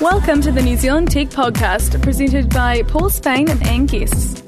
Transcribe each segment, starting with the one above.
Welcome to the New Zealand Tech Podcast, presented by Paul Spain and Anne Guests.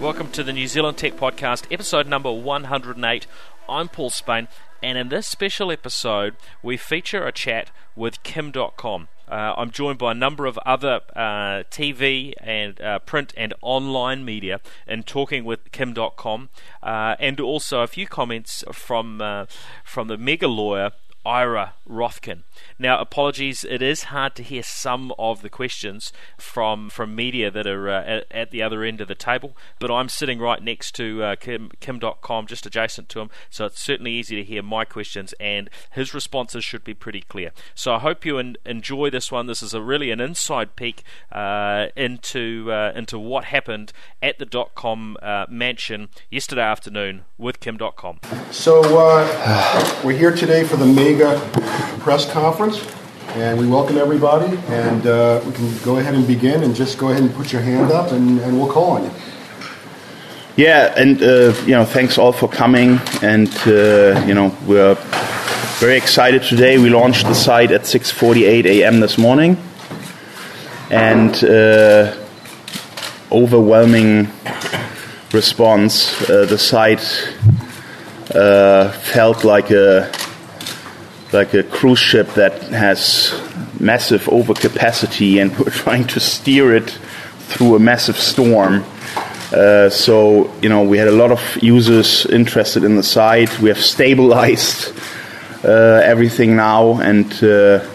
Welcome to the New Zealand Tech Podcast, episode number 108. I'm Paul Spain, and in this special episode, we feature a chat with Kim Dotcom. Uh, I'm joined by a number of other uh, TV and uh, print and online media in talking with Kim Dotcom, uh, and also a few comments from uh, from the mega lawyer Ira Rothken. Now, apologies, it is hard to hear some of the questions from from media that are uh, at, at, the other end of the table, but I'm sitting right next to uh, Kim, Kim Dotcom, just adjacent to him, so it's certainly easy to hear my questions, and his responses should be pretty clear. So I hope you en- enjoy this one. This is a really an inside peek uh, into uh, into what happened at the Dotcom uh, mansion yesterday afternoon with Kim Dotcom. So uh, we're here today for the press conference, and we welcome everybody. And uh, we can go ahead and begin, and just go ahead and put your hand up, and, and we'll call on you. Yeah, and uh, you know, thanks all for coming, and uh, you know, we're very excited today. We launched the site at 6:48 a.m. this morning, and uh, overwhelming response. Uh, the site uh, felt like a like a cruise ship that has massive overcapacity, and we're trying to steer it through a massive storm. Uh, so you know we had a lot of users interested in the site. We have stabilized uh, everything now, and uh,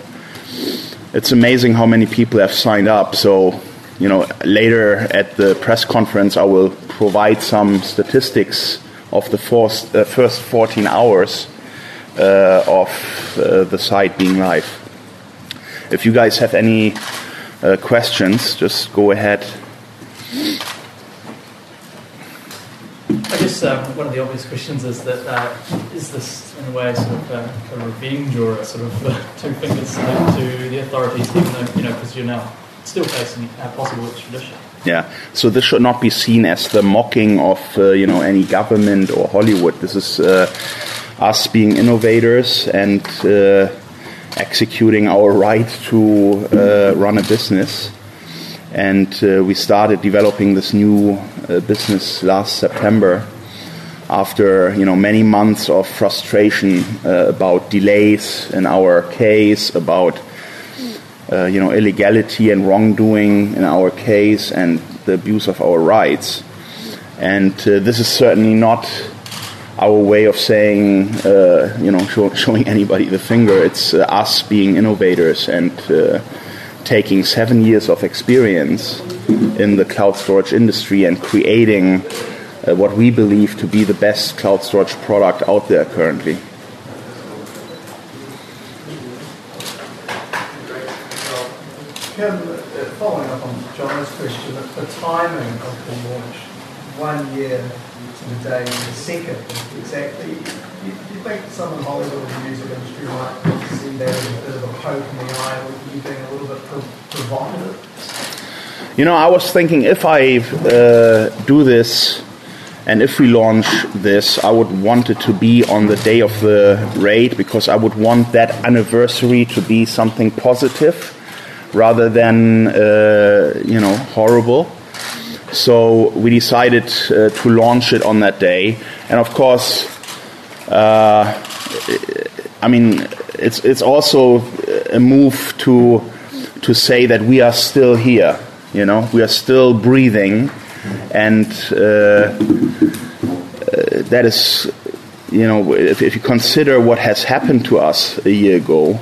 it's amazing how many people have signed up. So you know later at the press conference, I will provide some statistics of the first, uh, first 14 hours of uh, the site being live. If you guys have any uh, questions, just go ahead. I guess um, one of the obvious questions is that uh, is this in a way sort of uh, a revenge or a sort of uh, two fingers to the authorities, even though you know because you're now still facing a possible extradition. Yeah, so this should not be seen as the mocking of uh, you know any government or Hollywood. This is uh, us being innovators and uh, executing our right to uh, run a business. And uh, we started developing this new uh, business last September after you know many months of frustration about delays in our case, about uh, you know, illegality and wrongdoing in our case and the abuse of our rights. And uh, this is certainly not our way of saying, uh, you know, show, showing anybody the finger. It's uh, us being innovators and uh, taking seven years of experience in the cloud storage industry and creating what we believe to be the best cloud storage product out there currently. Kim, uh, following up on John's question, the timing of the launch, one year to the day, the second exactly, do you, think some in Hollywood the music industry might see that as a bit of a poke in the eye, with you being a little bit provocative? You know, I was thinking if I uh, do this and if we launch this, I would want it to be on the day of the raid because I would want that anniversary to be something positive rather than uh, you know horrible. So we decided uh, to launch it on that day, and of course, uh, I mean, it's it's also a move to to say that we are still here. You know, we are still breathing, and uh, that is, you know, if, if you consider what has happened to us a year ago,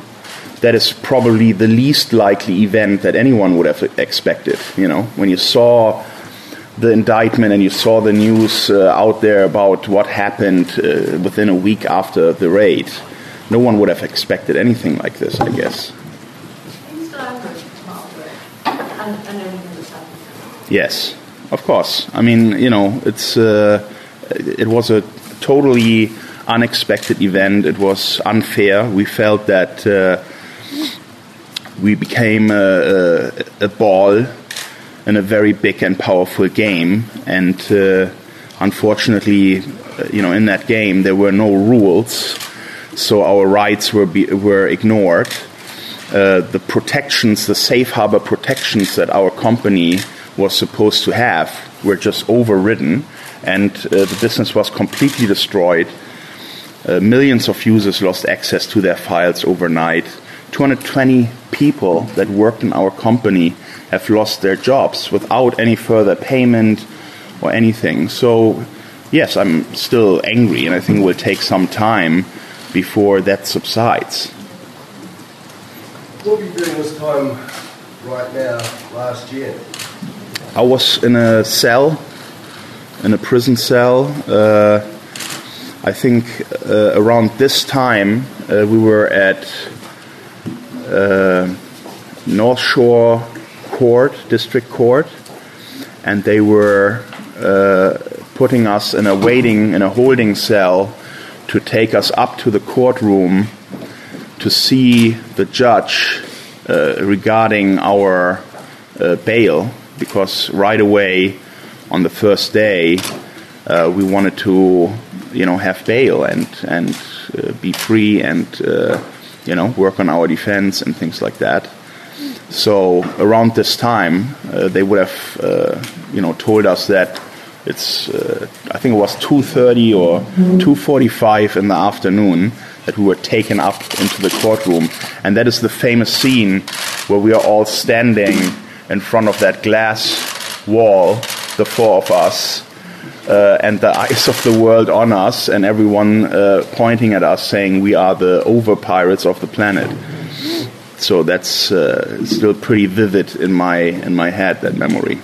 that is probably the least likely event that anyone would have expected. You know, when you saw the indictment and you saw the news uh, out there about what happened uh, within a week after the raid, no one would have expected anything like this, I guess. Yes, of course. I mean, you know, it's uh, it was a totally unexpected event. It was unfair. We felt that uh, we became a, a, a, ball in a very big and powerful game. And uh, unfortunately, you know, in that game there were no rules. so our rights were be, were ignored. Uh, the protections, the safe harbor protections that our company was supposed to have, were just overridden, and uh, the business was completely destroyed. Uh, millions of users lost access to their files overnight. 220 people that worked in our company have lost their jobs without any further payment or anything. So, yes, I'm still angry, and I think it will take some time before that subsides. What were you doing this time right now last year? I was in a cell, in a prison cell. Uh, I think uh, around this time uh, we were at North Shore Court, District Court, and they were uh, putting us in a waiting, in a holding cell to take us up to the courtroom to see the judge uh, regarding our uh, bail, because right away on the first day uh, we wanted to, you know, have bail and and uh, be free and uh, you know work on our defense and things like that. So around this time, uh, they would have, uh, you know, told us that it's, uh, I think it was 2:30 or 2:45 in the afternoon that we were taken up into the courtroom, and that is the famous scene where we are all standing in front of that glass wall, the four of us, uh, and the eyes of the world on us, and everyone uh, pointing at us, saying we are the over pirates of the planet so that's uh, still pretty vivid in my in my head that memory.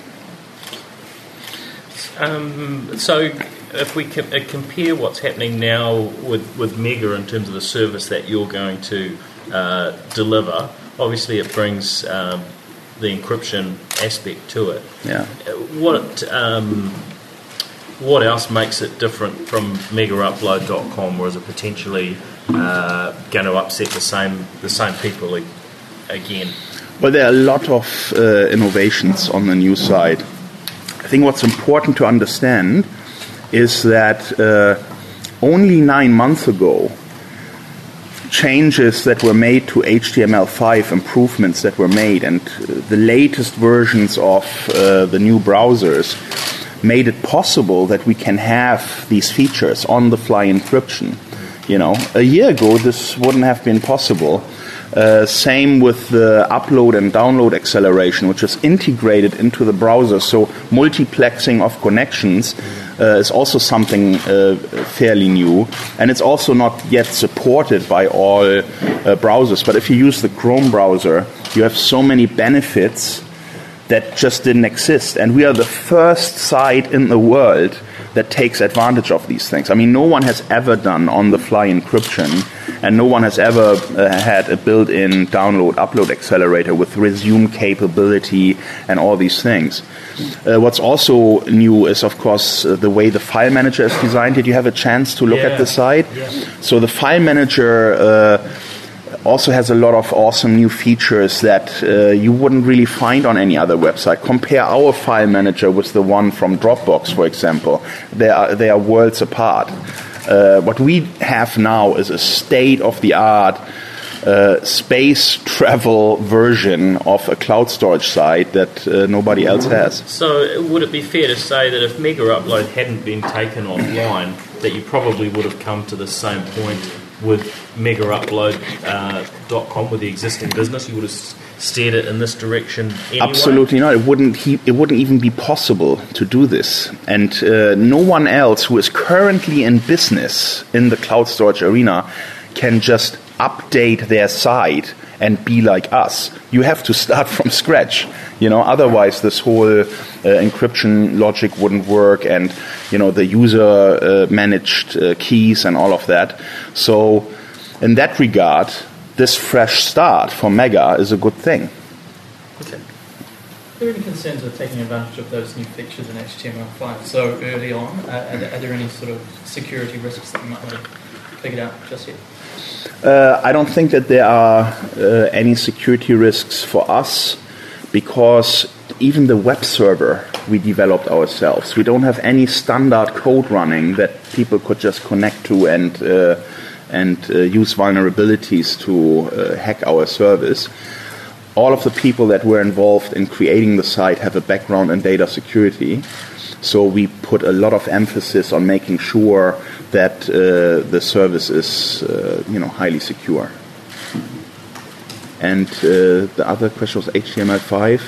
Um, so, if we com- uh, compare what's happening now with, with Mega in terms of the service that you're going to uh, deliver, obviously it brings um, the encryption aspect to it. Yeah. What um, what else makes it different from MegaUpload.com, or is it potentially uh, going to upset the same the same people ag- again? Well, there are a lot of uh, innovations on the new side. I think what's important to understand is that uh, only nine months ago, changes that were made to HTML5, improvements that were made, and uh, the latest versions of uh, the new browsers made it possible that we can have these features on the fly encryption. You know, a year ago this wouldn't have been possible. Uh, same with the upload and download acceleration, which is integrated into the browser. So multiplexing of connections uh, is also something uh, fairly new, and it's also not yet supported by all uh, browsers. But if you use the Chrome browser, you have so many benefits that just didn't exist. And we are the first site in the world that takes advantage of these things. I mean, no one has ever done on the fly encryption, and no one has ever uh, had a built in download upload accelerator with resume capability and all these things. Uh, what's also new is, of course, uh, the way the file manager is designed. Did you have a chance to look Yeah. at the site? Yeah. So the file manager. Also has a lot of awesome new features that uh, you wouldn't really find on any other website. Compare our file manager with the one from Dropbox, for example. They are, they are worlds apart. Uh, what we have now is a state of the art uh, space travel version of a cloud storage site that uh, nobody else has. So, would it be fair to say that if Mega Upload hadn't been taken offline, that you probably would have come to the same point with MegaUpload.com with the existing business? You would have steered it in this direction anyway? Absolutely not. It wouldn't. He, it wouldn't even be possible to do this. And uh, no one else who is currently in business in the cloud storage arena can just update their site and be like us. You have to start from scratch. You know, otherwise this whole uh, encryption logic wouldn't work, and you know the user uh, managed uh, keys and all of that. So, in that regard, this fresh start for Mega is a good thing. Are there any concerns with taking advantage of those new features in HTML5 so early on? Uh, are, there, are there any sort of security risks that you might not to figure out just yet? Uh, I don't think that there are uh, any security risks for us because even the web server we developed ourselves. We don't have any standard code running that people could just connect to and uh, and uh, use vulnerabilities to uh, hack our service. All of the people that were involved in creating the site have a background in data security. So we put a lot of emphasis on making sure that uh, the service is, uh, you know, highly secure. And uh, the other question was HTML5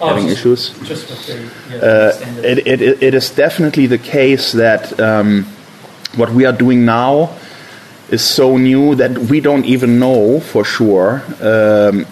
Oh, having just- issues. Just the yeah, Uh, it, it, it- it is definitely the case that um, what we are doing now is so new that we don't even know for sure um,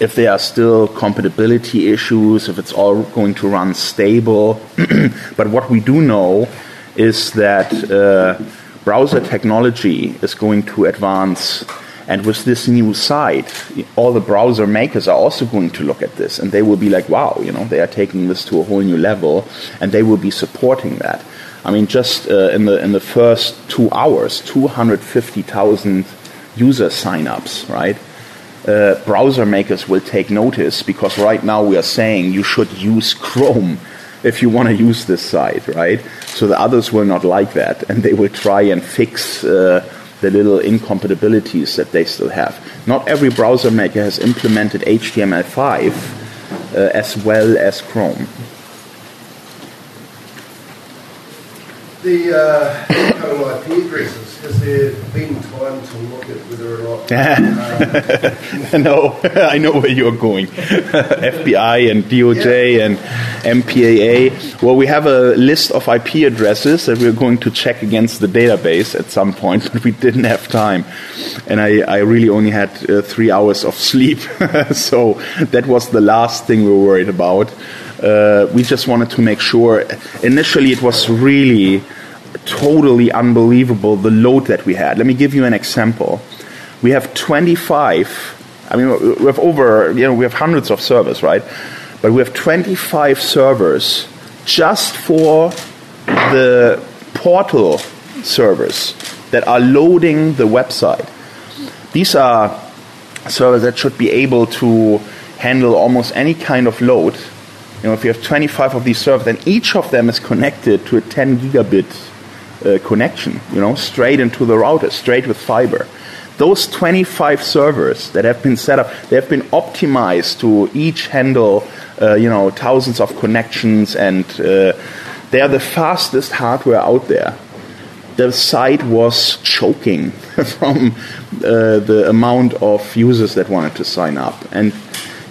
if there are still compatibility issues, if it's all going to run stable. but what we do know is that uh, browser technology is going to advance. And with this new site, all the browser makers are also going to look at this and they will be like, wow, you know, they are taking this to a whole new level and they will be supporting that. I mean, just uh, in, the, in the first two hours, 250,000 user signups, right? uh, browser makers will take notice because right now we are saying you should use Chrome if you want to use this site, right? So the others will not like that and they will try and fix uh, the little incompatibilities that they still have. Not every browser maker has implemented HTML5 uh, as well as Chrome. The uh, IP addresses, has there been time to look at whether or not um, no, I know where you're going. FBI and DOJ and MPAA. Well, we have a list of IP addresses that we're going to check against the database at some point, but we didn't have time. And I, I really only had uh, three hours of sleep. so that was the last thing we were worried about. Uh, we just wanted to make sure. Initially, it was really totally unbelievable the load that we had. Let me give you an example. We have 25, I mean, we have over, you know, we have hundreds of servers, right? But we have 25 servers just for the portal servers that are loading the website. These are servers that should be able to handle almost any kind of load. You know, if you have 25 of these servers, then each of them is connected to a 10 gigabit uh, connection, you know, straight into the router, straight with fiber. Those 25 servers that have been set up, they have been optimized to each handle, uh, you know, thousands of connections, and uh, they are the fastest hardware out there. The site was choking from uh, the amount of users that wanted to sign up, and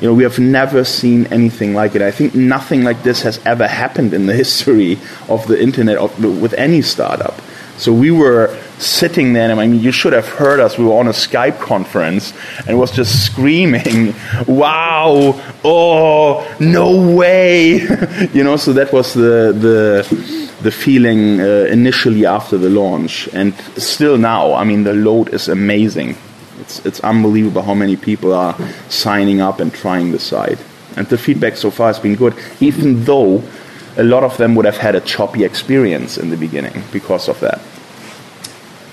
you know, we have never seen anything like it. I think nothing like this has ever happened in the history of the internet with any startup. So we were sitting there, and I mean, you should have heard us. We were on a Skype conference and was just screaming, "Wow! Oh, no way!" you know. So that was the the the feeling uh, initially after the launch, and still now. I mean, the load is amazing. It's, it's unbelievable how many people are signing up and trying the site. And the feedback so far has been good, even though a lot of them would have had a choppy experience in the beginning because of that.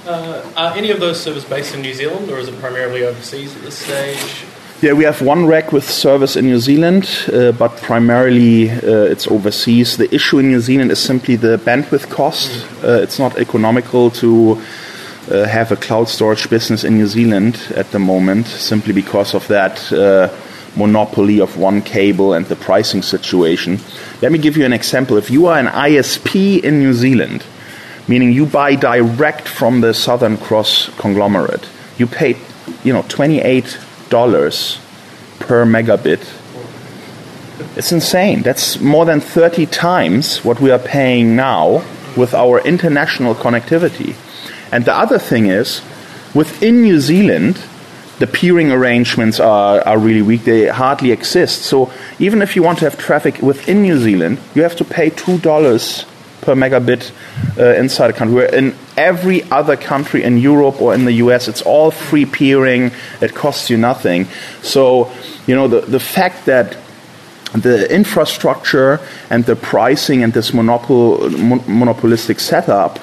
Uh, are any of those servers based in New Zealand, or is it primarily overseas at this stage? Yeah, we have one rack with service in New Zealand, uh, but primarily uh, it's overseas. The issue in New Zealand is simply the bandwidth cost. Uh, it's not economical to uh, have a cloud storage business in New Zealand at the moment, simply because of that uh, monopoly of one cable and the pricing situation. Let me give you an example. If you are an ISP in New Zealand, meaning you buy direct from the Southern Cross conglomerate, you pay, you know, twenty-eight dollars per megabit. It's insane. That's more than 30 times what we are paying now with our international connectivity. And the other thing is, within New Zealand, the peering arrangements are, are really weak. They hardly exist. So even if you want to have traffic within New Zealand, you have to pay $2 per megabit uh, inside a country. Where in every other country in Europe or in the US, it's all free peering. It costs you nothing. So, you know, the, the fact that the infrastructure and the pricing and this monopol, mon- monopolistic setup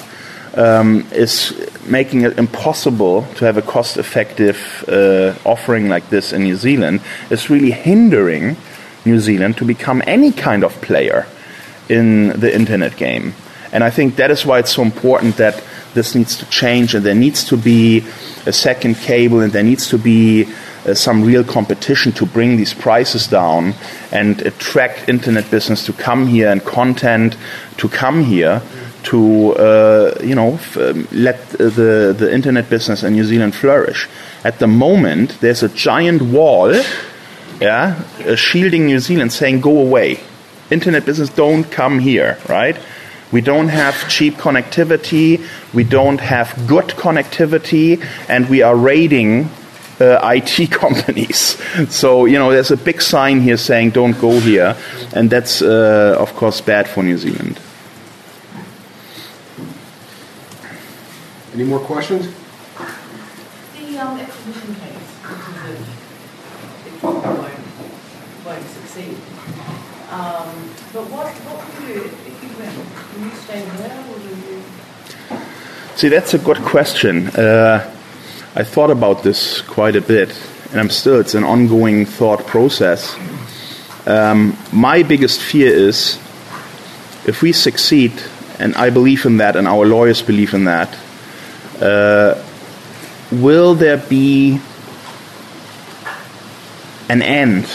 um, is making it impossible to have a cost effective uh, offering like this in New Zealand. It's really hindering New Zealand to become any kind of player in the internet game. And I think that is why it's so important that this needs to change, and there needs to be a second cable, and there needs to be uh, some real competition to bring these prices down and attract internet business to come here and content to come here to uh, you know f- um, let the the internet business in New Zealand flourish. At the moment, there's a giant wall, yeah, uh, shielding New Zealand, saying go away. Internet business don't come here, right? We don't have cheap connectivity, we don't have good connectivity, and we are raiding uh, IT companies. So, you know, there's a big sign here saying don't go here, and that's, uh, of course, bad for New Zealand. Any more questions? The um, extradition case, which is a, it won't, won't succeed. Um, but what, what will you, if, if you win, will you stay there or will you? See, that's a good question. Uh, I thought about this quite a bit, and I'm still, it's an ongoing thought process. Um, my biggest fear is if we succeed, and I believe in that, and our lawyers believe in that, uh, will there be an end?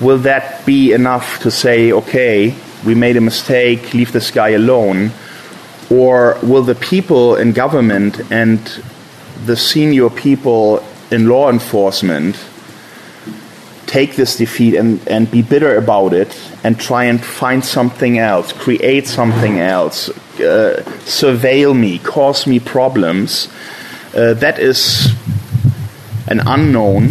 Will that be enough to say, okay, we made a mistake, leave this guy alone? Or will the people in government and the senior people in law enforcement take this defeat and, and be bitter about it and try and find something else, create something else, uh, surveil me, cause me problems? Uh, that is an unknown.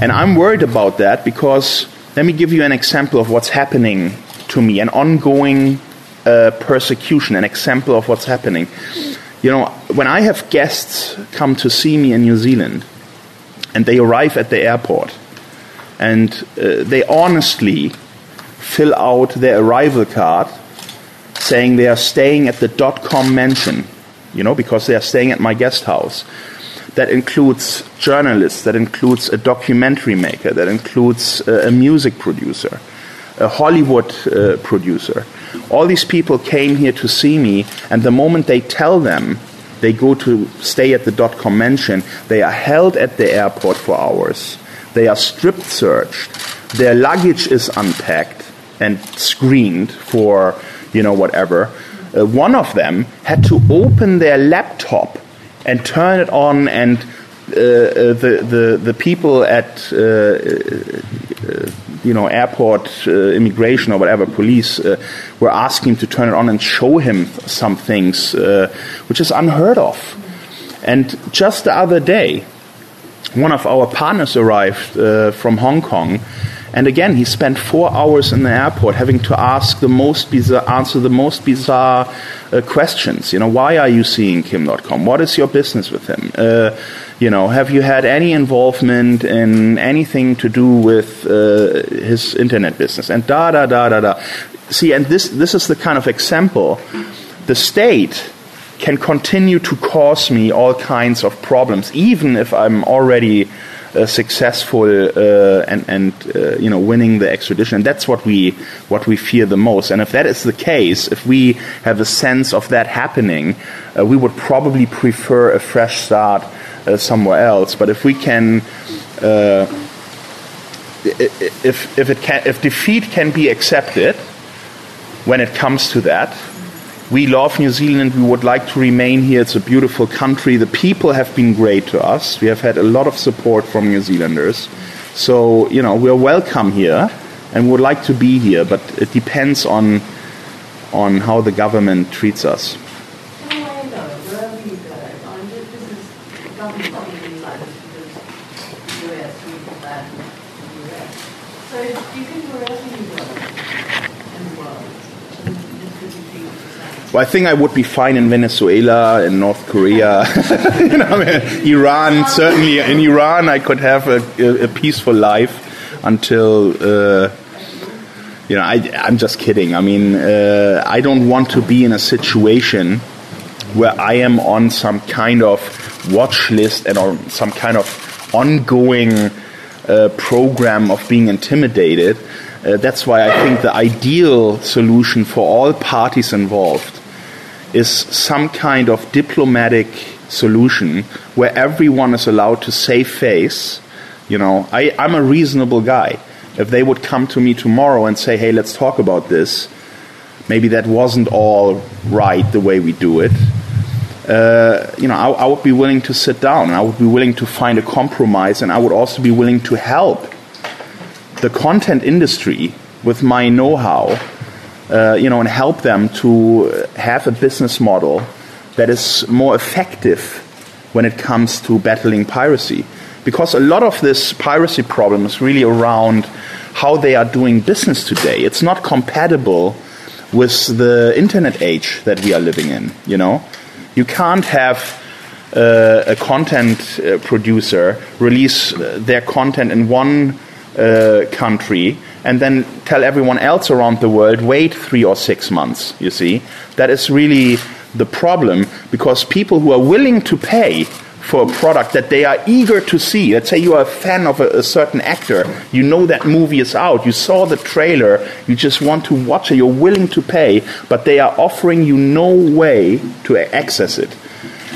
And I'm worried about that because let me give you an example of what's happening to me, an ongoing uh, persecution, an example of what's happening. You know, when I have guests come to see me in New Zealand and they arrive at the airport and uh, they honestly fill out their arrival card saying they are staying at the Dotcom mansion, you know, because they are staying at my guest house. That includes journalists, that includes a documentary maker, that includes uh, a music producer, a Hollywood uh, producer. All these people came here to see me, and the moment they tell them they go to stay at the Dotcom mansion, they are held at the airport for hours. They are strip searched. Their luggage is unpacked and screened for, you know, whatever. Uh, one of them had to open their laptop and turn it on and uh, uh, the, the, the people at uh, uh, you know airport uh, immigration or whatever police were asking him to turn it on and show him some things which is unheard of and just the other day one of our partners arrived from Hong Kong and again, he spent four hours in the airport having to ask the most bizarre, answer the most bizarre uh, questions. You know, why are you seeing Kim Dotcom? What is your business with him? Uh, you know, have you had any involvement in anything to do with uh, his internet business? And da da da da da. See, and this this is the kind of example. The state can continue to cause me all kinds of problems, even if I'm already successful uh, and, and uh, you know winning the extradition. And that's what we what we fear the most. And if that is the case, if we have a sense of that happening, uh, we would probably prefer a fresh start uh, somewhere else. But if we can. if, if, it can, if defeat can be accepted when it comes to that, we love New Zealand. We would like to remain here. It's a beautiful country. The people have been great to us. We have had a lot of support from New Zealanders. So, you know, we're welcome here and would like to be here, but it depends on, on how the government treats us. Well, I think I would be fine in Venezuela, in North Korea, you know, I mean, Iran. Certainly, in Iran, I could have a, a peaceful life until. Uh, you know, I, am just kidding. I mean, uh, I don't want to be in a situation where I am on some kind of watch list and on some kind of ongoing uh, program of being intimidated. Uh, that's why I think the ideal solution for all parties involved is some kind of diplomatic solution where everyone is allowed to save face. You know, I, I'm a reasonable guy. If they would come to me tomorrow and say, hey, let's talk about this, maybe that wasn't all right the way we do it. Uh, you know, I, I, would be willing to sit down. I would be willing to find a compromise, and I would also be willing to help the content industry with my know-how. Uh, you know, and help them to have a business model that is more effective when it comes to battling piracy. Because a lot of this piracy problem is really around how they are doing business today. It's not compatible with the internet age that we are living in. You know, you can't have uh, a content uh, producer release uh, their content in one uh, country and then tell everyone else around the world wait three or six months. You see, that is really the problem because people who are willing to pay for a product that they are eager to see. Let's say you are a fan of a, a, certain actor, you know that movie is out, you saw the trailer, you just want to watch it, you're willing to pay, but they are offering you no way to access it.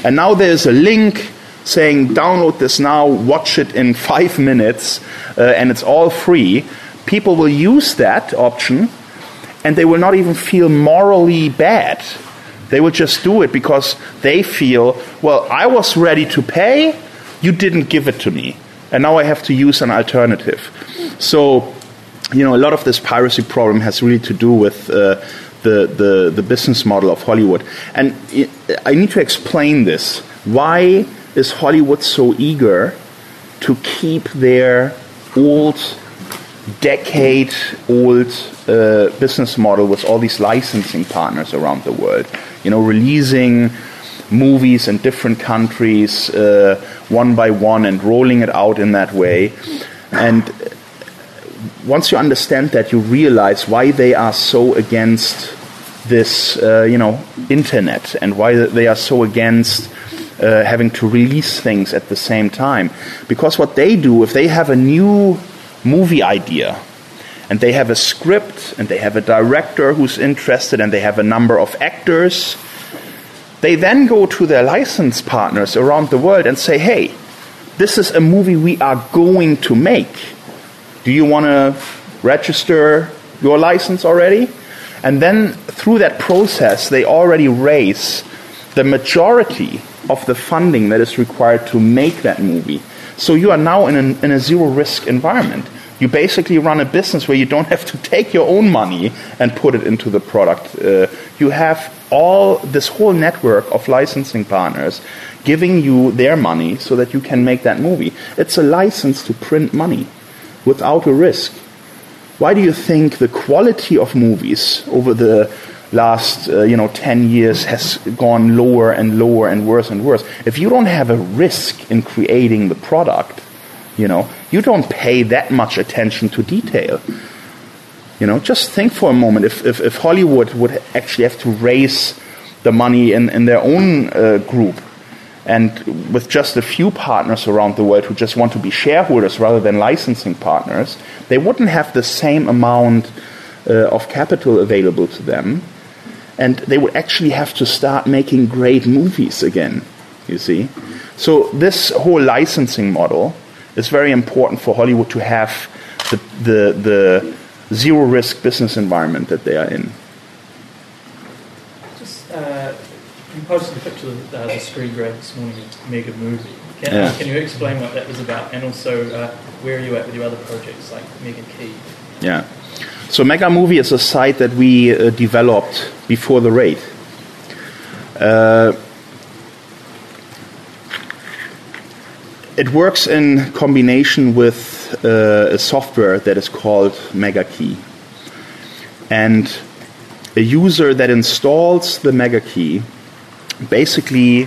And now there's a link saying download this now, watch it in five minutes, uh, and it's all free. People will use that option and they will not even feel morally bad they will just do it because they feel, well, I was ready to pay, you didn't give it to me, and now I have to use an alternative. So, you know, a lot of this piracy problem has really to do with uh, the, the, the business model of Hollywood. And I need to explain this. Why is Hollywood so eager to keep their old, decade old uh, business model with all these licensing partners around the world? you know, releasing movies in different countries uh, one by one and rolling it out in that way. And once you understand that, you realize why they are so against this, uh, you know, internet and why they are so against uh, having to release things at the same time. Because what they do, if they have a new movie idea, and they have a script and they have a director who's interested and they have a number of actors. They then go to their license partners around the world and say, hey, this is a movie we are going to make. Do you want to register your license already? And then through that process, they already raise the majority of the funding that is required to make that movie. So you are now in, an, in a zero risk environment. You basically run a business where you don't have to take your own money and put it into the product. Uh, you have all this whole network of licensing partners giving you their money so that you can make that movie. It's a license to print money without a risk. Why do you think the quality of movies over the last uh, you know 10 years has gone lower and lower and worse and worse? If you don't have a risk in creating the product, you know, you don't pay that much attention to detail. You know, just think for a moment if, if, if Hollywood would actually have to raise the money in, in their own uh, group and with just a few partners around the world who just want to be shareholders rather than licensing partners, they wouldn't have the same amount uh, of capital available to them. And they would actually have to start making great movies again, you see. So, this whole licensing model is very important for Hollywood to have the, the, the zero risk business environment that they are in. Just, uh, you posted a picture of uh, the screen grab this morning of Mega Movie. Can, yeah. can you explain what that was about and also uh, where are you at with your other projects like Mega Key? Yeah. So Mega Movie is a site that we uh, developed before the raid. Uh, it works in combination with uh, a software that is called MegaKey. And a user that installs the MegaKey basically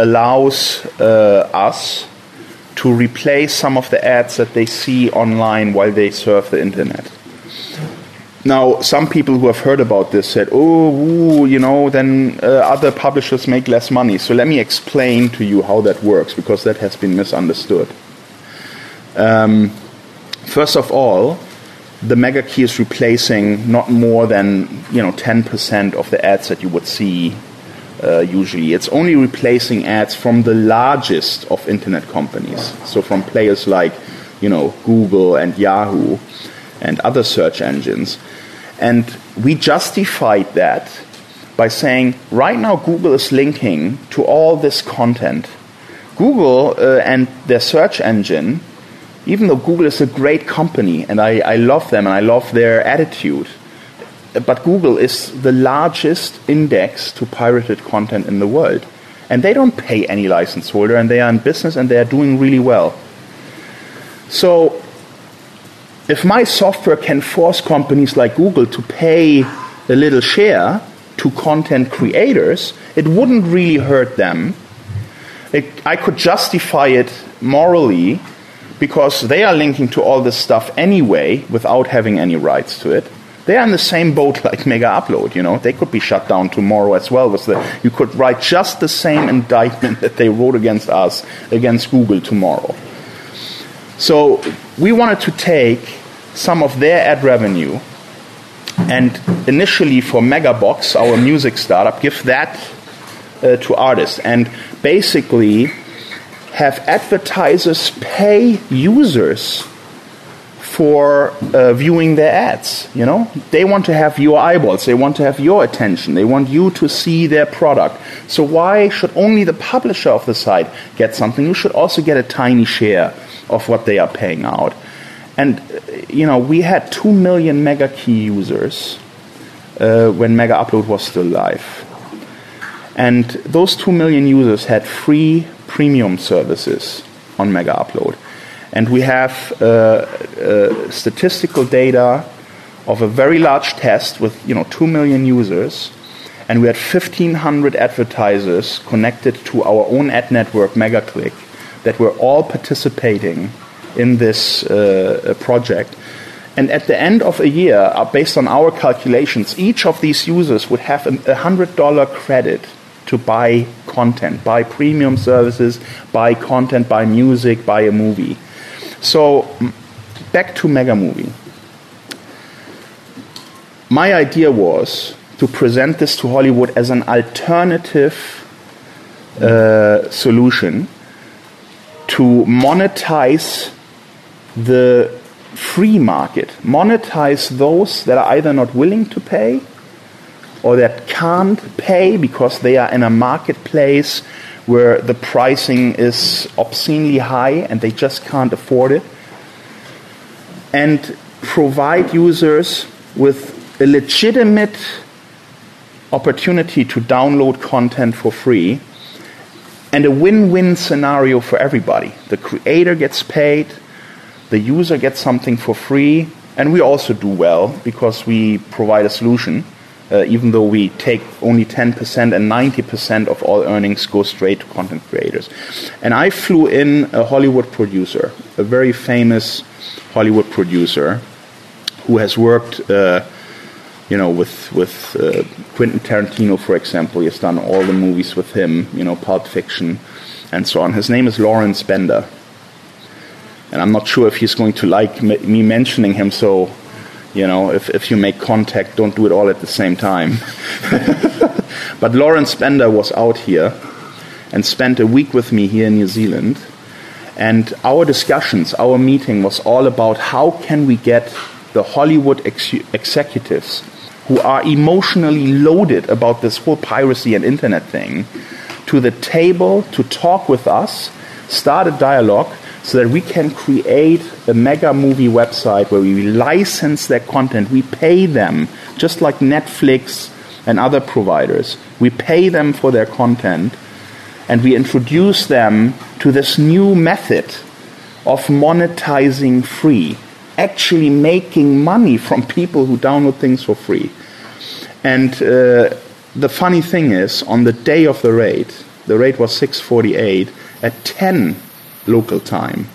allows uh, us to replace some of the ads that they see online while they surf the internet. Now, some people who have heard about this said, oh, you know, then uh, other publishers make less money. So let me explain to you how that works, because that has been misunderstood. Um, first of all, the mega key is replacing not more than you know 10% of the ads that you would see uh, usually. It's only replacing ads from the largest of internet companies. So from players like, you know, Google and Yahoo and other search engines. And we justified that by saying right now Google is linking to all this content. Google uh, and their search engine, even though Google is a great company and I, I love them and I love their attitude, but Google is the largest index to pirated content in the world. And they don't pay any license holder, and they are in business and they are doing really well. So, if my software can force companies like Google to pay a little share to content creators, it wouldn't really hurt them. It, I could justify it morally because they are linking to all this stuff anyway without having any rights to it. They are in the same boat like Mega Upload, you know. They could be shut down tomorrow as well. With the, you could write just the same indictment that they wrote against us against Google tomorrow. So we wanted to take some of their ad revenue and initially for Megabox, our music startup, give that uh, to artists and basically have advertisers pay users for uh, viewing their ads. You know, they want to have your eyeballs, they want to have your attention, they want you to see their product. So why should only the publisher of the site get something? You should also get a tiny share of what they are paying out. And uh, you know, we had two million Mega Key users uh, when Mega Upload was still live. And those 2 million users had free premium services on Mega Upload. And we have uh, uh, statistical data of a very large test with you know 2 million users. And we had 1,500 advertisers connected to our own ad network, MegaClick, that were all participating in this uh, project. And at the end of a year, uh, based on our calculations, each of these users would have a $100 credit to buy content, buy premium services, buy content, buy music, buy a movie. So back to Mega Movie. My idea was to present this to Hollywood as an alternative uh, solution to monetize the free market, monetize those that are either not willing to pay or that can't pay because they are in a marketplace where the pricing is obscenely high and they just can't afford it, and provide users with a legitimate opportunity to download content for free and a win win scenario for everybody. The creator gets paid, the user gets something for free, and we also do well because we provide a solution uh, even though we take only 10% and 90% of all earnings go straight to content creators. And I flew in a Hollywood producer, a very famous Hollywood producer who has worked, uh, you know, with, with uh, Quentin Tarantino, for example. He has done all the movies with him, you know, Pulp Fiction and so on. His name is Lawrence Bender. And I'm not sure if he's going to like me mentioning him, so you know, if, if you make contact, don't do it all at the same time. but Lawrence Bender was out here and spent a week with me here in New Zealand. And our discussions, our meeting was all about how can we get the Hollywood ex- executives who are emotionally loaded about this whole piracy and internet thing to the table to talk with us, start a dialogue, so that we can create a mega movie website where we license their content. We pay them, just like Netflix and other providers. We pay them for their content and we introduce them to this new method of monetizing free, actually making money from people who download things for free. And uh, the funny thing is, on the day of the raid, the raid was 648, at 10 local time.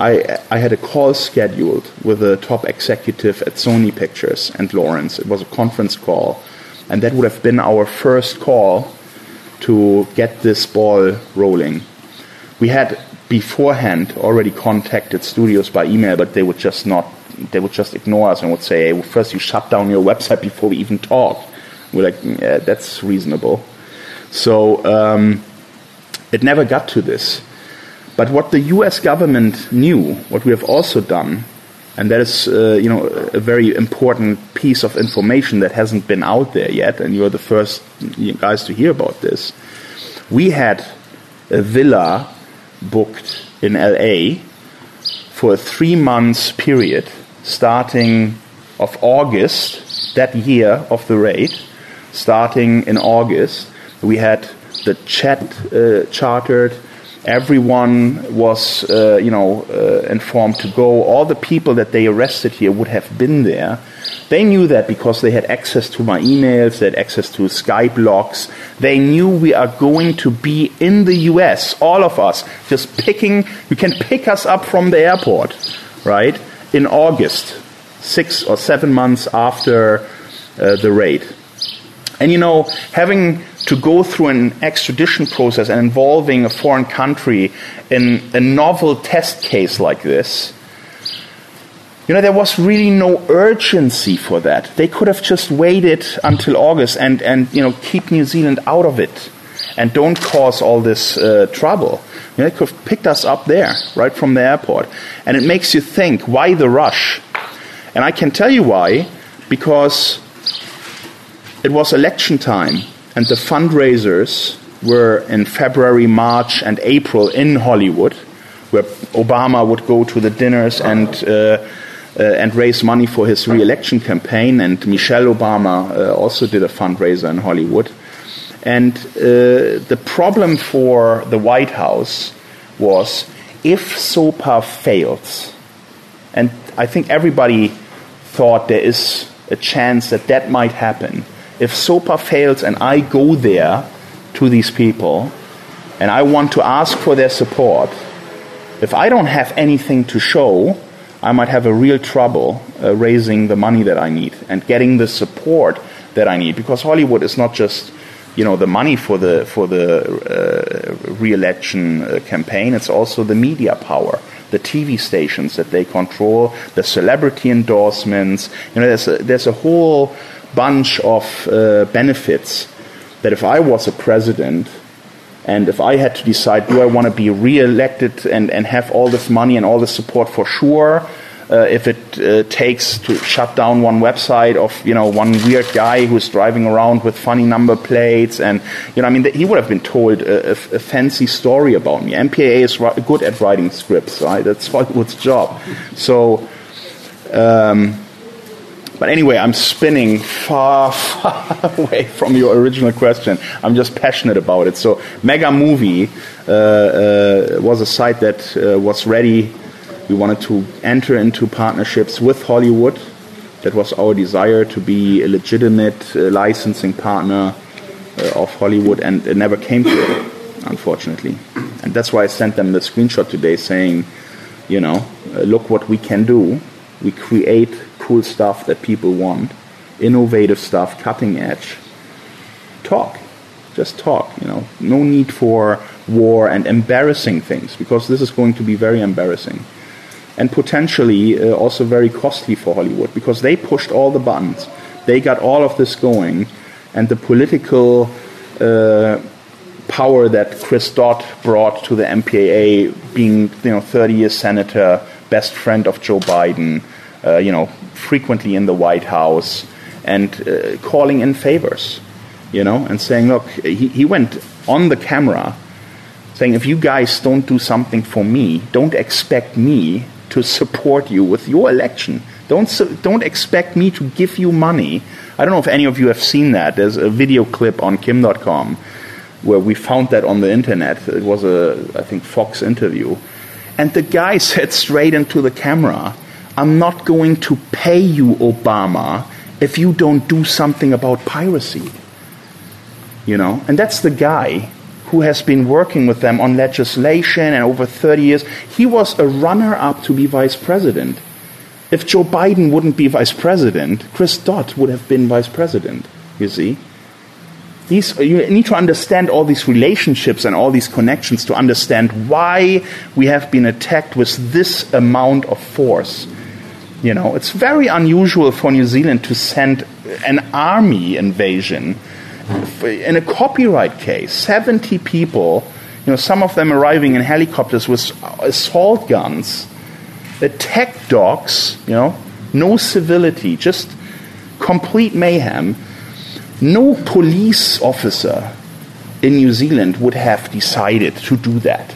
I, I had a call scheduled with a top executive at Sony Pictures and Lawrence. It was a conference call, and that would have been our first call to get this ball rolling. We had beforehand already contacted studios by email, but they would just not, they would just ignore us and would say, hey, well, first you shut down your website before we even talk. We're like, yeah, that's reasonable. So um, it never got to this. But what the U.S. government knew, what we have also done, and that is, uh, you know, a very important piece of information that hasn't been out there yet, and you're the first guys to hear about this. We had a villa booked in LA for a three months period, starting of August that year of the raid, starting in August. We had the chat uh, chartered everyone was, uh, you know, uh, informed to go. All the people that they arrested here would have been there. They knew that because they had access to my emails, they had access to Skype logs. They knew we are going to be in the US, all of us, just picking, you can pick us up from the airport, right, in August, six or seven months after uh, the raid. And you know, having to go through an extradition process and involving a foreign country in a novel test case like this, you know, there was really no urgency for that. They could have just waited until August and, and you know, keep New Zealand out of it and don't cause all this uh, trouble. You know, they could have picked us up there, right from the airport. And it makes you think, why the rush? And I can tell you why, because it was election time, and the fundraisers were in February, March, and April in Hollywood, where Obama would go to the dinners and uh, uh, and raise money for his re-election campaign. And Michelle Obama uh, also did a fundraiser in Hollywood. And uh, the problem for the White House was if SOPA fails, and I think everybody thought there is a chance that that might happen if SOPA fails and I go there to these people and I want to ask for their support, if I don't have anything to show, I might have a real trouble uh, raising the money that I need and getting the support that I need. Because Hollywood is not just you know the money for the for the uh, re-election uh, campaign. It's also the media power the TV stations that they control the celebrity endorsements. You know there's a, there's a whole bunch of uh, benefits that if I was a president and if I had to decide, do I want to be re-elected and, and have all this money and all this support for sure, uh, if it uh, takes to shut down one website of you know one weird guy who's driving around with funny number plates and you know I mean he would have been told a, a, a fancy story about me. MPAA is good at writing scripts, right? That's Hollywood's job. So. Um, but anyway, I'm spinning far, far away from your original question. I'm just passionate about it. So, Mega Movie uh, uh, was a site that uh, was ready. We wanted to enter into partnerships with Hollywood. That was our desire to be a legitimate uh, licensing partner uh, of Hollywood, and it never came to it, unfortunately. And that's why I sent them the screenshot today saying, you know, uh, look what we can do. We create cool stuff that people want, innovative stuff, cutting edge, talk. Just talk, you know. No need for war and embarrassing things because this is going to be very embarrassing and potentially uh, also very costly for Hollywood because they pushed all the buttons. They got all of this going, and the political uh, power that Chris Dodd brought to the MPAA, being you know 30 years senator, best friend of Joe Biden, uh, you know frequently in the White House and uh, calling in favors, you know, and saying, look, he, he went on the camera saying, if you guys don't do something for me, don't expect me to support you with your election. Don't, don't expect me to give you money. I don't know if any of you have seen that. There's a video clip on Kim.com where we found that on the internet. It was a, I think, Fox interview. And the guy said straight into the camera, I'm not going to pay you, Obama, if you don't do something about piracy. You know? And that's the guy who has been working with them on legislation and over 30 years. He was a runner up to be vice president. If Joe Biden wouldn't be vice president, Chris Dodd would have been vice president, you see? These, you need to understand all these relationships and all these connections to understand why we have been attacked with this amount of force. You know, it's very unusual for New Zealand to send an army invasion in a copyright case, 70 people, you know, some of them arriving in helicopters with assault guns, attack dogs, you know, no civility, just complete mayhem. No police officer in New Zealand would have decided to do that.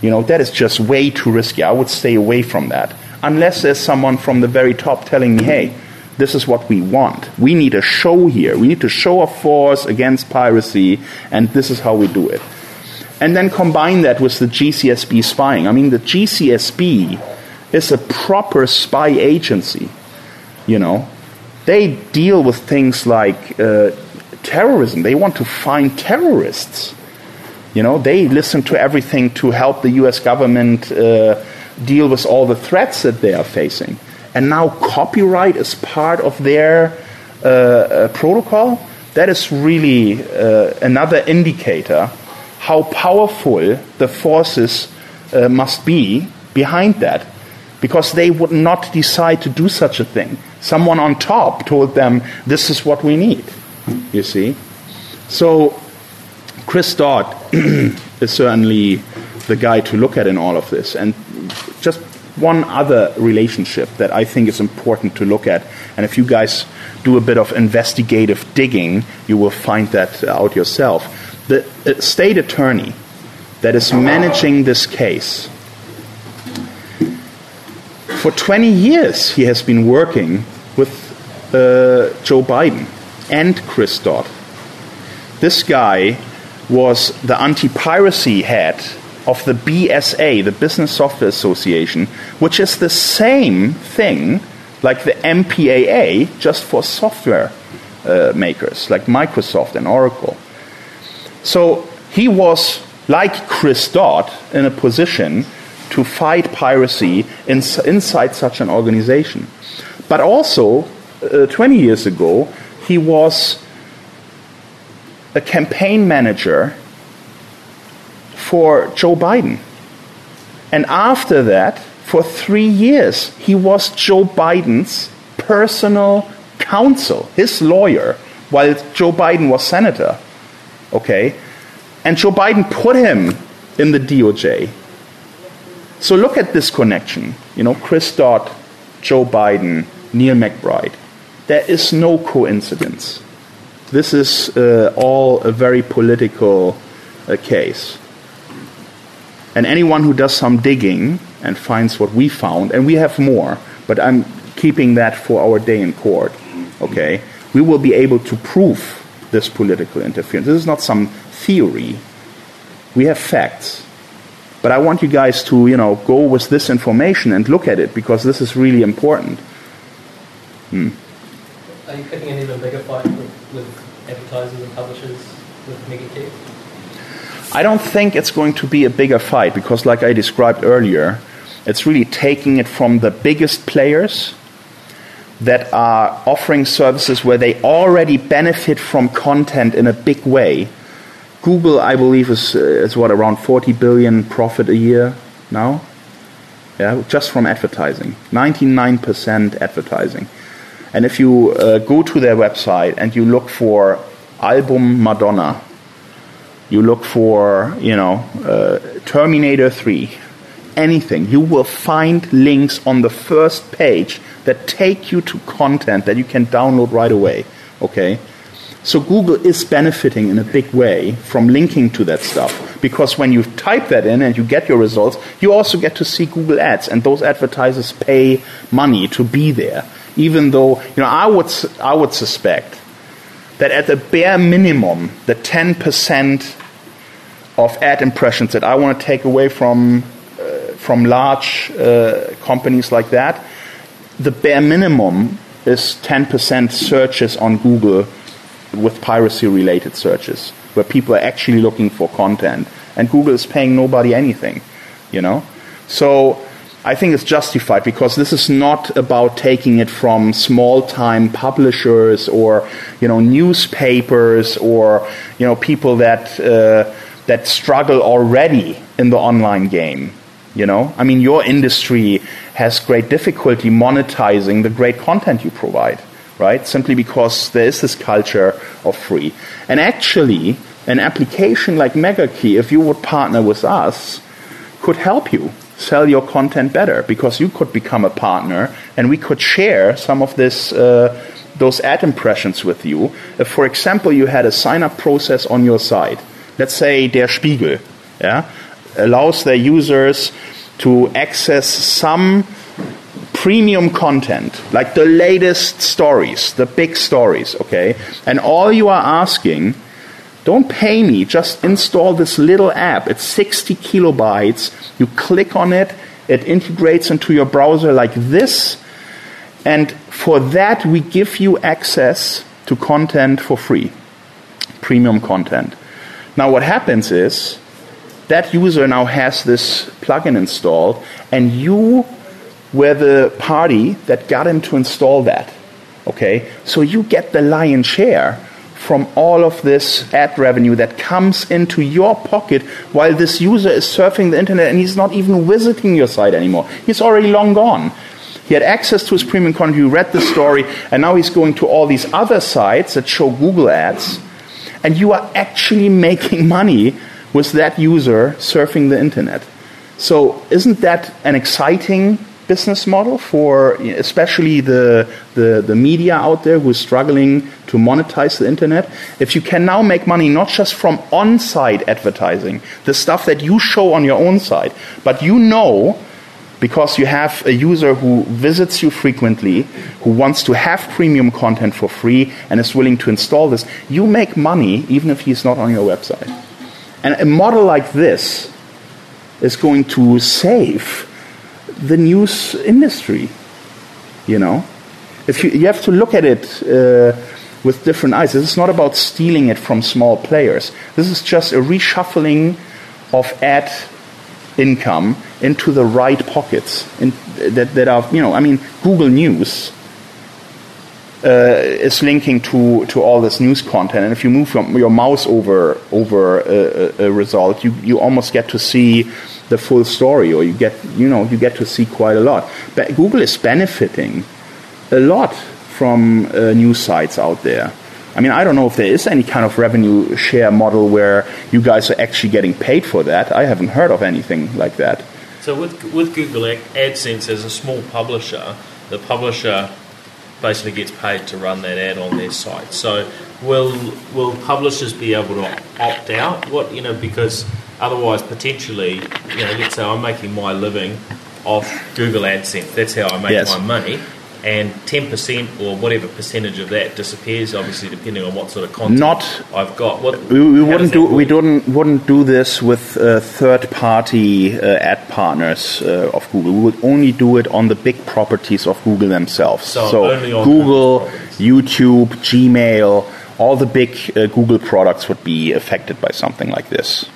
You know, that is just way too risky. I would stay away from that. Unless there's someone from the very top telling me, hey, this is what we want. We need a show here. We need to show a force against piracy, and this is how we do it. And then combine that with the GCSB spying. I mean, the GCSB is a proper spy agency. You know, they deal with things like uh, terrorism. They want to find terrorists. You know, they listen to everything to help the U.S. government uh, deal with all the threats that they are facing and now copyright is part of their uh, uh, protocol, that is really uh, another indicator how powerful the forces uh, must be behind that. Because they would not decide to do such a thing. Someone on top told them, this is what we need. You see? So, Chris Dodd is certainly the guy to look at in all of this. And just one other relationship that I think is important to look at. And if you guys do a bit of investigative digging, you will find that out yourself. The state attorney that is managing this case, for 20 years he has been working with uh, Joe Biden and Chris Dodd. This guy was the anti piracy head of the BSA, the Business Software Association, which is the same thing like the MPAA, just for software uh, makers like Microsoft and Oracle. So he was, like Chris Dodd, in a position to fight piracy in, inside such an organization. But also, uh, 20 years ago, he was a campaign manager for Joe Biden. And after that, for three years, he was Joe Biden's personal counsel, his lawyer, while Joe Biden was senator. Okay? And Joe Biden put him in the DOJ. So look at this connection. You know, Chris Dodd, Joe Biden, Neil MacBride. There is no coincidence. This is uh, all a very political uh, case. And anyone who does some digging and finds what we found, and we have more, but I'm keeping that for our day in court, okay? We will be able to prove this political interference. This is not some theory. We have facts. But I want you guys to, you know, go with this information and look at it because this is really important. Hmm. Are you picking an even bigger fight with, with advertisers and publishers with MegaKey? I don't think it's going to be a bigger fight because, like I described earlier, it's really taking it from the biggest players that are offering services where they already benefit from content in a big way. Google, I believe, is, uh, is what, around 40 billion profit a year now? Yeah, just from advertising. 99% advertising. And if you uh, go to their website and you look for album Madonna, you look for, you know, uh, Terminator 3, anything, you will find links on the first page that take you to content that you can download right away. Okay? So Google is benefiting in a big way from linking to that stuff because when you type that in and you get your results, you also get to see Google ads and those advertisers pay money to be there. Even though, you know, I would I would suspect that at the bare minimum, the 10% of ad impressions that I want to take away from, uh, from large uh, companies like that, the bare minimum is 10% searches on Google with piracy related searches, where people are actually looking for content. And Google is paying nobody anything, you know? So I think it's justified because this is not about taking it from small-time publishers or you know newspapers or you know people that uh, that struggle already in the online game. You know, I mean, your industry has great difficulty monetizing the great content you provide. right? Simply because there is this culture of free. And actually, an application like MegaKey, if you would partner with us, could help you sell your content better because you could become a partner and we could share some of this. Uh, those ad impressions with you. If, for example, you had a sign up process on your site, let's say Der Spiegel, yeah, allows their users to access some premium content, like the latest stories, the big stories, okay? And all you are asking, don't pay me, just install this little app. It's 60 kilobytes. You click on it, it integrates into your browser like this. And for that, we give you access to content for free, premium content. Now, what happens is that user now has this plugin installed, and you were the party that got him to install that. Okay? So you get the lion's share from all of this ad revenue that comes into your pocket while this user is surfing the internet and he's not even visiting your site anymore. He's already long gone. He had access to his premium content, you read the story, and now he's going to all these other sites that show Google ads, and you are actually making money with that user surfing the internet. So, isn't that an exciting business model for especially the, the, the, media out there who is struggling to monetize the internet. If you can now make money not just from on site advertising, the stuff that you show on your own site, but you know because you have a user who visits you frequently, who wants to have premium content for free and is willing to install this, you make money even if he's not on your website. And a model like this is going to save the news industry. You know, if you, you have to look at it uh, with different eyes. This is not about stealing it from small players. This is just a reshuffling of ad income into the right pockets in, that, that are, you know, I mean, Google News uh, is linking to, to all this news content. And if you move your, your mouse over over a, a, result, you, you almost get to see the full story, or you get you know you get to see quite a lot. But Google is benefiting a lot from uh, news sites out there. I mean, I don't know if there is any kind of revenue share model where you guys are actually getting paid for that. I haven't heard of anything like that. So with with Google AdSense as a small publisher, the publisher basically gets paid to run that ad on their site. So will will publishers be able to opt out? What you know because otherwise potentially you know let's say I'm making my living off Google AdSense. That's how I make yes. my money. And 10% or whatever percentage of that disappears obviously depending on what sort of content Not, I've got. What, we, we wouldn't do we don't wouldn't do this with uh, third party uh, ad partners uh, of Google. We would only do it on the big properties of Google themselves. So, so Google YouTube Gmail all the big uh, Google products would be affected by something like this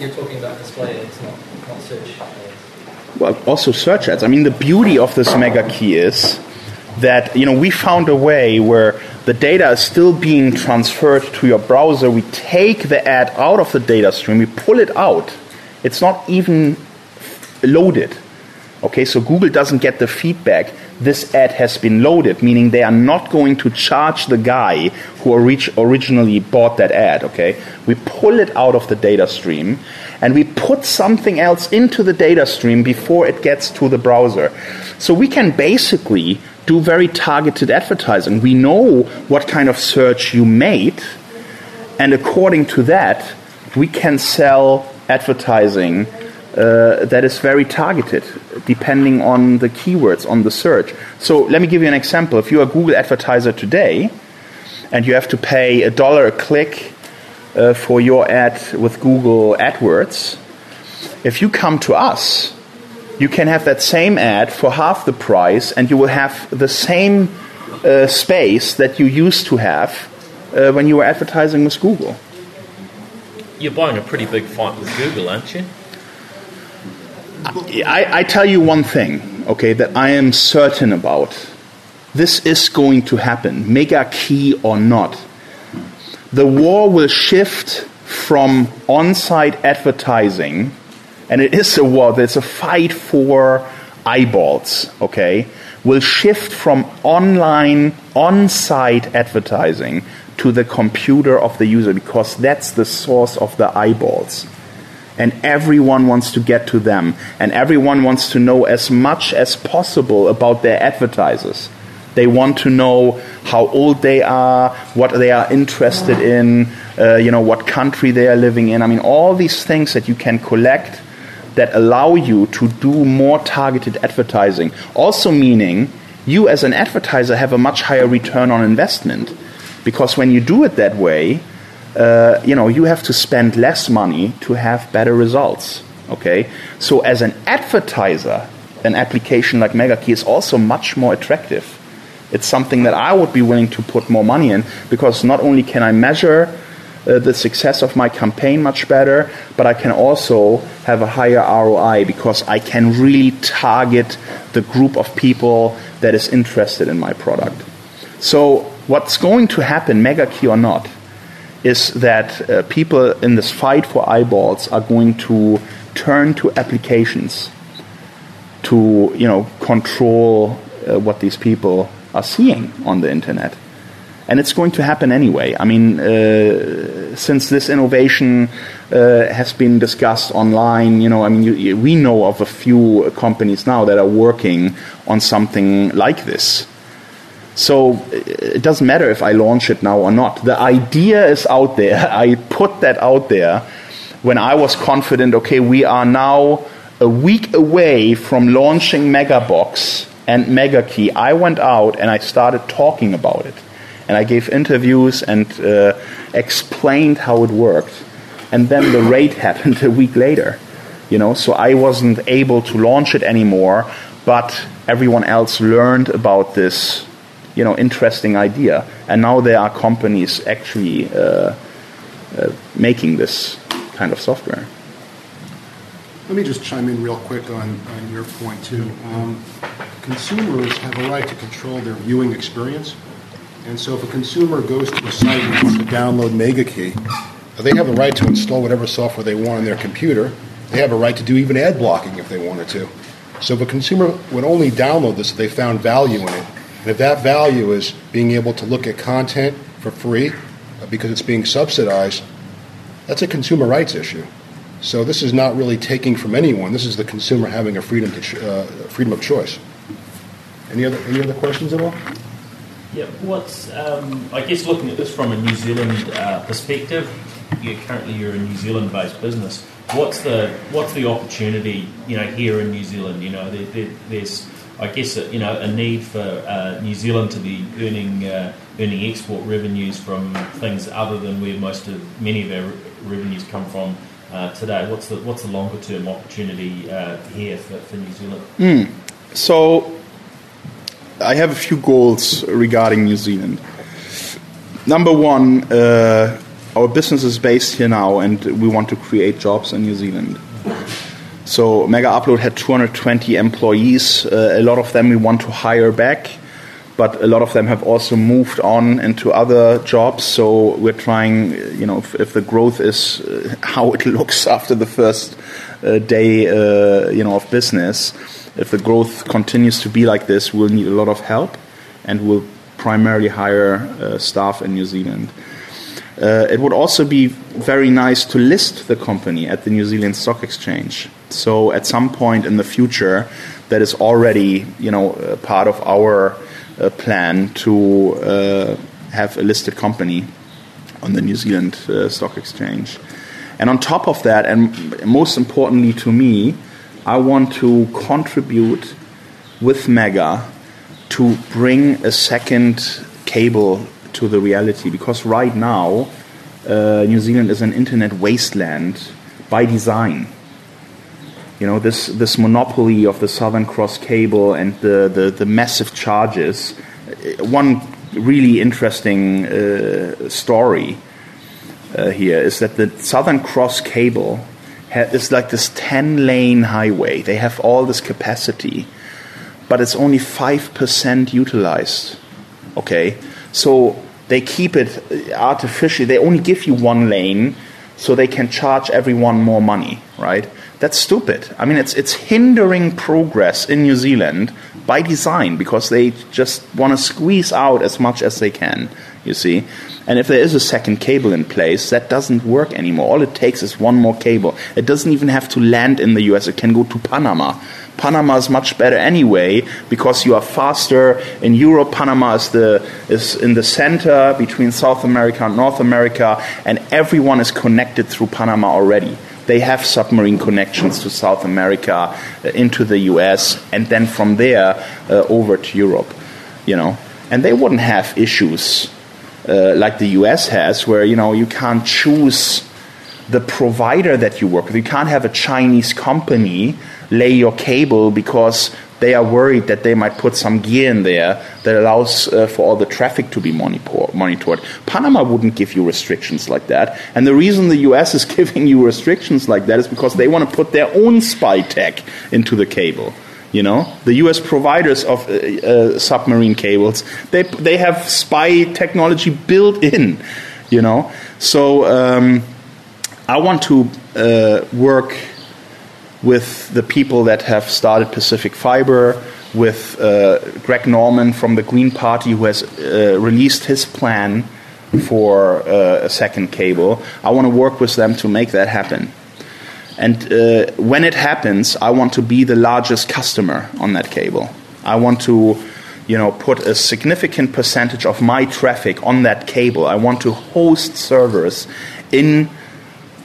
you're talking about display ads not, not search ads. well, also search ads. I mean, the beauty of this MegaKey is that you know we found a way where the data is still being transferred to your browser. We take the ad out of the data stream, we pull it out. It's not even loaded. Okay, so Google doesn't get the feedback this ad has been loaded, meaning they are not going to charge the guy who orig- originally bought that ad. Okay, we pull it out of the data stream and we put something else into the data stream before it gets to the browser. So we can basically do very targeted advertising. We know what kind of search you made, and according to that, we can sell advertising uh, that is very targeted depending on the keywords on the search. So let me give you an example. If you're a Google advertiser today and you have to pay a dollar a click uh, for your ad with Google AdWords, if you come to us, you can have that same ad for half the price and you will have the same uh, space that you used to have uh, when you were advertising with Google. You're buying a pretty big fight with Google, aren't you? I, I tell you one thing, okay, that I am certain about. This is going to happen, MegaKey or not the war will shift from on site advertising, and it is a war, there's a fight for eyeballs, okay? will shift from online, on site advertising to the computer of the user because that's the source of the eyeballs. And everyone wants to get to them. And everyone wants to know as much as possible about their advertisers. They want to know how old they are, what they are interested in, uh, you know, what country they are living in. I mean, all these things that you can collect that allow you to do more targeted advertising. Also, meaning you as an advertiser have a much higher return on investment because when you do it that way, uh, you know you have to spend less money to have better results. Okay, so as an advertiser, an application like MegaKey is also much more attractive. It's something that I would be willing to put more money in because not only can I measure uh, the success of my campaign much better, but I can also have a higher ROI because I can really target the group of people that is interested in my product. So, what's going to happen, MegaKey or not, is that uh, people in this fight for eyeballs are going to turn to applications to you know control uh, what these people are seeing on the internet and it's going to happen anyway. I mean, uh, since this innovation uh, has been discussed online, you know, I mean, you, you, we know of a few companies now that are working on something like this. So it doesn't matter if I launch it now or not. The idea is out there. I put that out there when I was confident. Okay, we are now a week away from launching Megabox and Megakey. I went out and I started talking about it and I gave interviews and uh, explained how it worked. And then the raid happened a week later, you know. So I wasn't able to launch it anymore, but everyone else learned about this, you know, interesting idea. And now there are companies actually uh, uh, making this kind of software. Let me just chime in real quick on, on your point too. Um, consumers have a right to control their viewing experience. And so if a consumer goes to a site and wants to download MegaKey, they have the right to install whatever software they want on their computer. They have a right to do even ad blocking if they wanted to. So if a consumer would only download this if they found value in it, and if that value is being able to look at content for free uh, because it's being subsidized, that's a consumer rights issue. So this is not really taking from anyone. This is the consumer having a freedom to ch- uh, freedom of choice. Any other any other questions at all? Yeah, what's um, I guess looking at this from a New Zealand uh, perspective, you currently you're a New Zealand-based business. What's the what's the opportunity you know here in New Zealand? You know, there, there, there's I guess a, you know a need for uh, New Zealand to be earning uh, earning export revenues from things other than where most of many of our revenues come from uh, today. What's the what's the longer term opportunity uh, here for, for New Zealand? Mm. So I have a few goals regarding New Zealand. Number one, uh, our business is based here now, and we want to create jobs in New Zealand. So Megaupload had 220 employees. Uh, a lot of them we want to hire back, but a lot of them have also moved on into other jobs. So we're trying, you know, if, if the growth is uh, how it looks after the first uh, day, uh, you know, of business if the growth continues to be like this, we'll need a lot of help, and we'll primarily hire uh, staff in New Zealand. Uh, it would also be very nice to list the company at the New Zealand Stock Exchange. So at some point in the future, that is already you know part of our uh, plan to uh, have a listed company on the New Zealand uh, Stock Exchange. And on top of that, and most importantly to me, I want to contribute with Mega to bring a second cable to the reality because right now uh, New Zealand is an internet wasteland by design. You know this this monopoly of the Southern Cross cable and the the, the massive charges. Uh, one really interesting uh, story uh, here is that the Southern Cross cable it's like this 10 lane highway. They have all this capacity, but it's only 5% utilized. Okay? So they keep it artificially. They only give you one lane so they can charge everyone more money, right? That's stupid. I mean, it's it's hindering progress in New Zealand by design because they just want to squeeze out as much as they can. You see, and if there is a second cable in place, that doesn't work anymore. All it takes is one more cable. It doesn't even have to land in the U.S. It can go to Panama. Panama is much better anyway because you are faster in Europe. Panama is the is in the center between South America and North America, and everyone is connected through Panama already. They have submarine connections to South America, uh, into the U.S., and then from there uh, over to Europe. You know, and they wouldn't have issues uh, like the U.S. has, where you know you can't choose the provider that you work with. You can't have a Chinese company lay your cable because they are worried that they might put some gear in there that allows uh, for all the traffic to be monitored. Panama wouldn't give you restrictions like that. And the reason the US is giving you restrictions like that is because they want to put their own spy tech into the cable. You know, the U.S. providers of uh, uh, submarine cables, they they have spy technology built in. You know, so um, I want to uh, work with the people that have started Pacific Fibre, with uh, Greg Norman from the Green Party, who has uh, released his plan for uh, a second cable. I want to work with them to make that happen. And uh, when it happens, I want to be the largest customer on that cable. I want to, you know, put a significant percentage of my traffic on that cable. I want to host servers in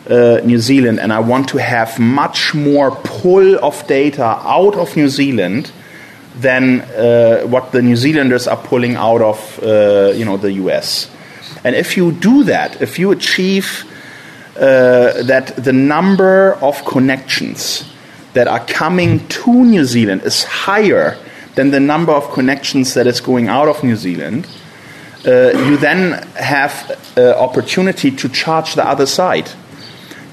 uh, New Zealand, and I want to have much more pull of data out of New Zealand than uh, what the New Zealanders are pulling out of, uh, you know, the US. And if you do that, if you achieve uh, that the number of connections that are coming to New Zealand is higher than the number of connections that is going out of New Zealand, uh, you then have opportunity to charge the other side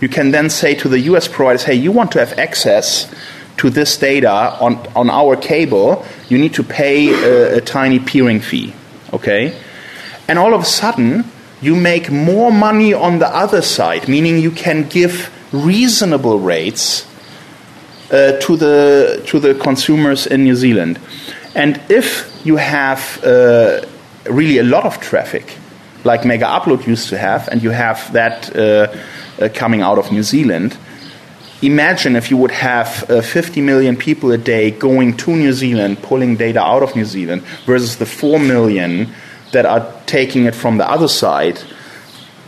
you can then say to the US providers, hey, you want to have access to this data on, on our cable, you need to pay a, a tiny peering fee. Okay? And all of a sudden, you make more money on the other side, meaning you can give reasonable rates uh, to the to the consumers in New Zealand. And if you have uh, really a lot of traffic, like Megaupload used to have, and you have that uh, coming out of New Zealand. Imagine if you would have uh, 50 million people a day going to New Zealand, pulling data out of New Zealand, versus the 4 million that are taking it from the other side.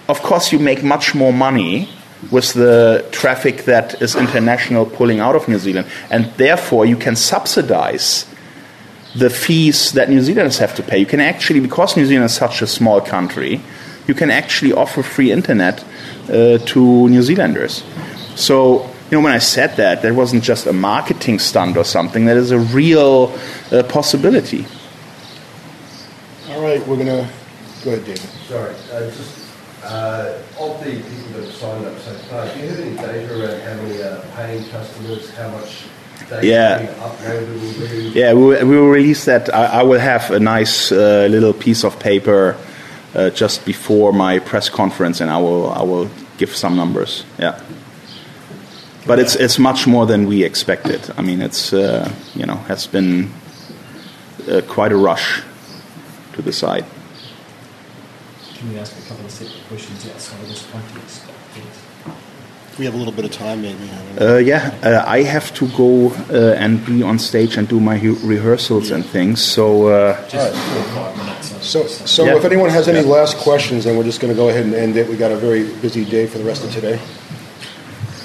Of course, you make much more money with the traffic that is international pulling out of New Zealand, and therefore you can subsidize the fees that New Zealanders have to pay. You can actually, because New Zealand is such a small country, you can actually offer free internet uh, to New Zealanders. So, you know, when I said that, that wasn't just a marketing stunt or something. That is a real uh, possibility. All right, we're going to go ahead, David. Sorry, uh, just uh, of the people that have signed up so far, do you have any data around how many uh, paying customers, how much data Yeah. being will be? Yeah, we, we will release that. I, I will have a nice uh, little piece of paper uh, just before my press conference, and I will I will give some numbers. Yeah, but it's it's much more than we expected. I mean, it's uh, you know has been uh, quite a rush to the site. Can we ask a couple of separate questions outside of this context? We have a little bit of time, maybe. Uh, yeah, uh, I have to go uh, and be on stage and do my hu- rehearsals and things. So uh, Just four or five minutes. So, so Yeah. if anyone has any Yeah. last questions, then we're just going to go ahead and end it. We got a very busy day for the rest of today.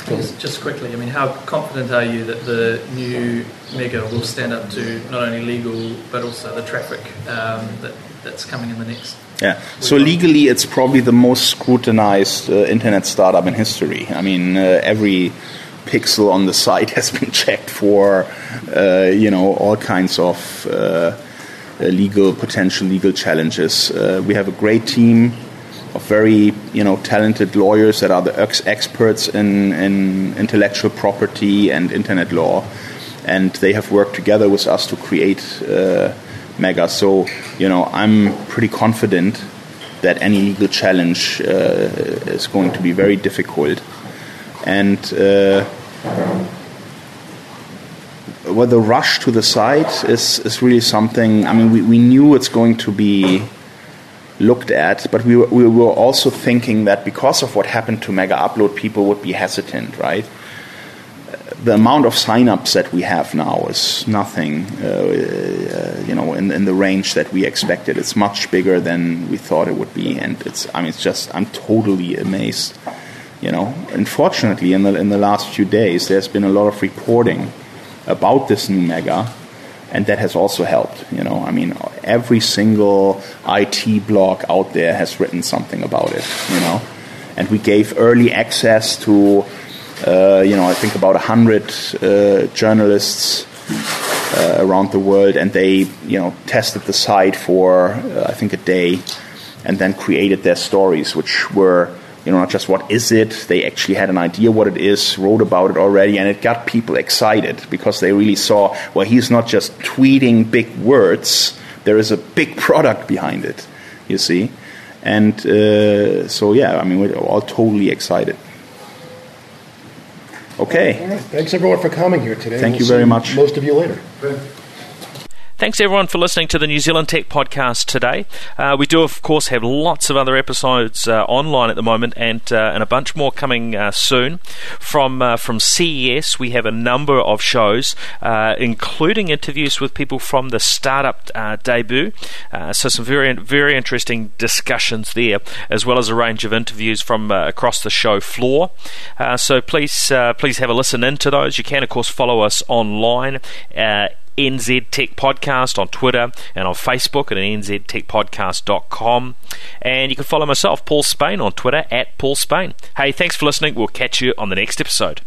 Just, just quickly, I mean, how confident are you that the new mega will stand up to not only legal but also the traffic um, that, that's coming in the next? Yeah. So legally, it's probably the most scrutinized uh, internet startup in history. I mean, uh, every pixel on the site has been checked for, uh, you know, all kinds of uh, uh, legal potential legal challenges. Uh, we have a great team of very, you know, talented lawyers that are the ex- experts in, in intellectual property and internet law, and they have worked together with us to create. Mega. So, you know, I'm pretty confident that any legal challenge uh, is going to be very difficult. And uh, well, the rush to the site is, is really something. I mean, we, we knew it's going to be looked at, but we were, we were also thinking that because of what happened to Megaupload, people would be hesitant, right? The amount of signups that we have now is nothing, uh, uh, you know, in, in the range that we expected. It's much bigger than we thought it would be, and it's. I mean, it's just. I'm totally amazed. You know, unfortunately, in the in the last few days, there's been a lot of reporting about this new mega, and that has also helped. You know, I mean, every single IT blog out there has written something about it. You know, and we gave early access to, you know, I think about a hundred uh, journalists uh, around the world, and they, you know, tested the site for uh, I think a day, and then created their stories, which were you know, not just what is it, they actually had an idea what it is, wrote about it already, and it got people excited because they really saw, well, he's not just tweeting big words, there is a big product behind it, you see. And uh, so, yeah, I mean, we're all totally excited. Okay. All right. Thanks everyone for coming here today. Thank We'll you very much. Most of you later. Thanks everyone for listening to the New Zealand Tech Podcast today. Uh, we do, of course, have lots of other episodes uh, online at the moment, and uh, and a bunch more coming uh, soon. From uh, from CES, we have a number of shows, uh, including interviews with people from the startup debut. so some very very interesting discussions there, as well as a range of interviews from across the show floor. so please please have a listen into those. You can, of course, follow us online. NZ Tech Podcast on Twitter and on Facebook at nztechpodcast.com. And you can follow myself, Paul Spain, on Twitter at Paul Spain. Hey, thanks for listening. We'll catch you on the next episode.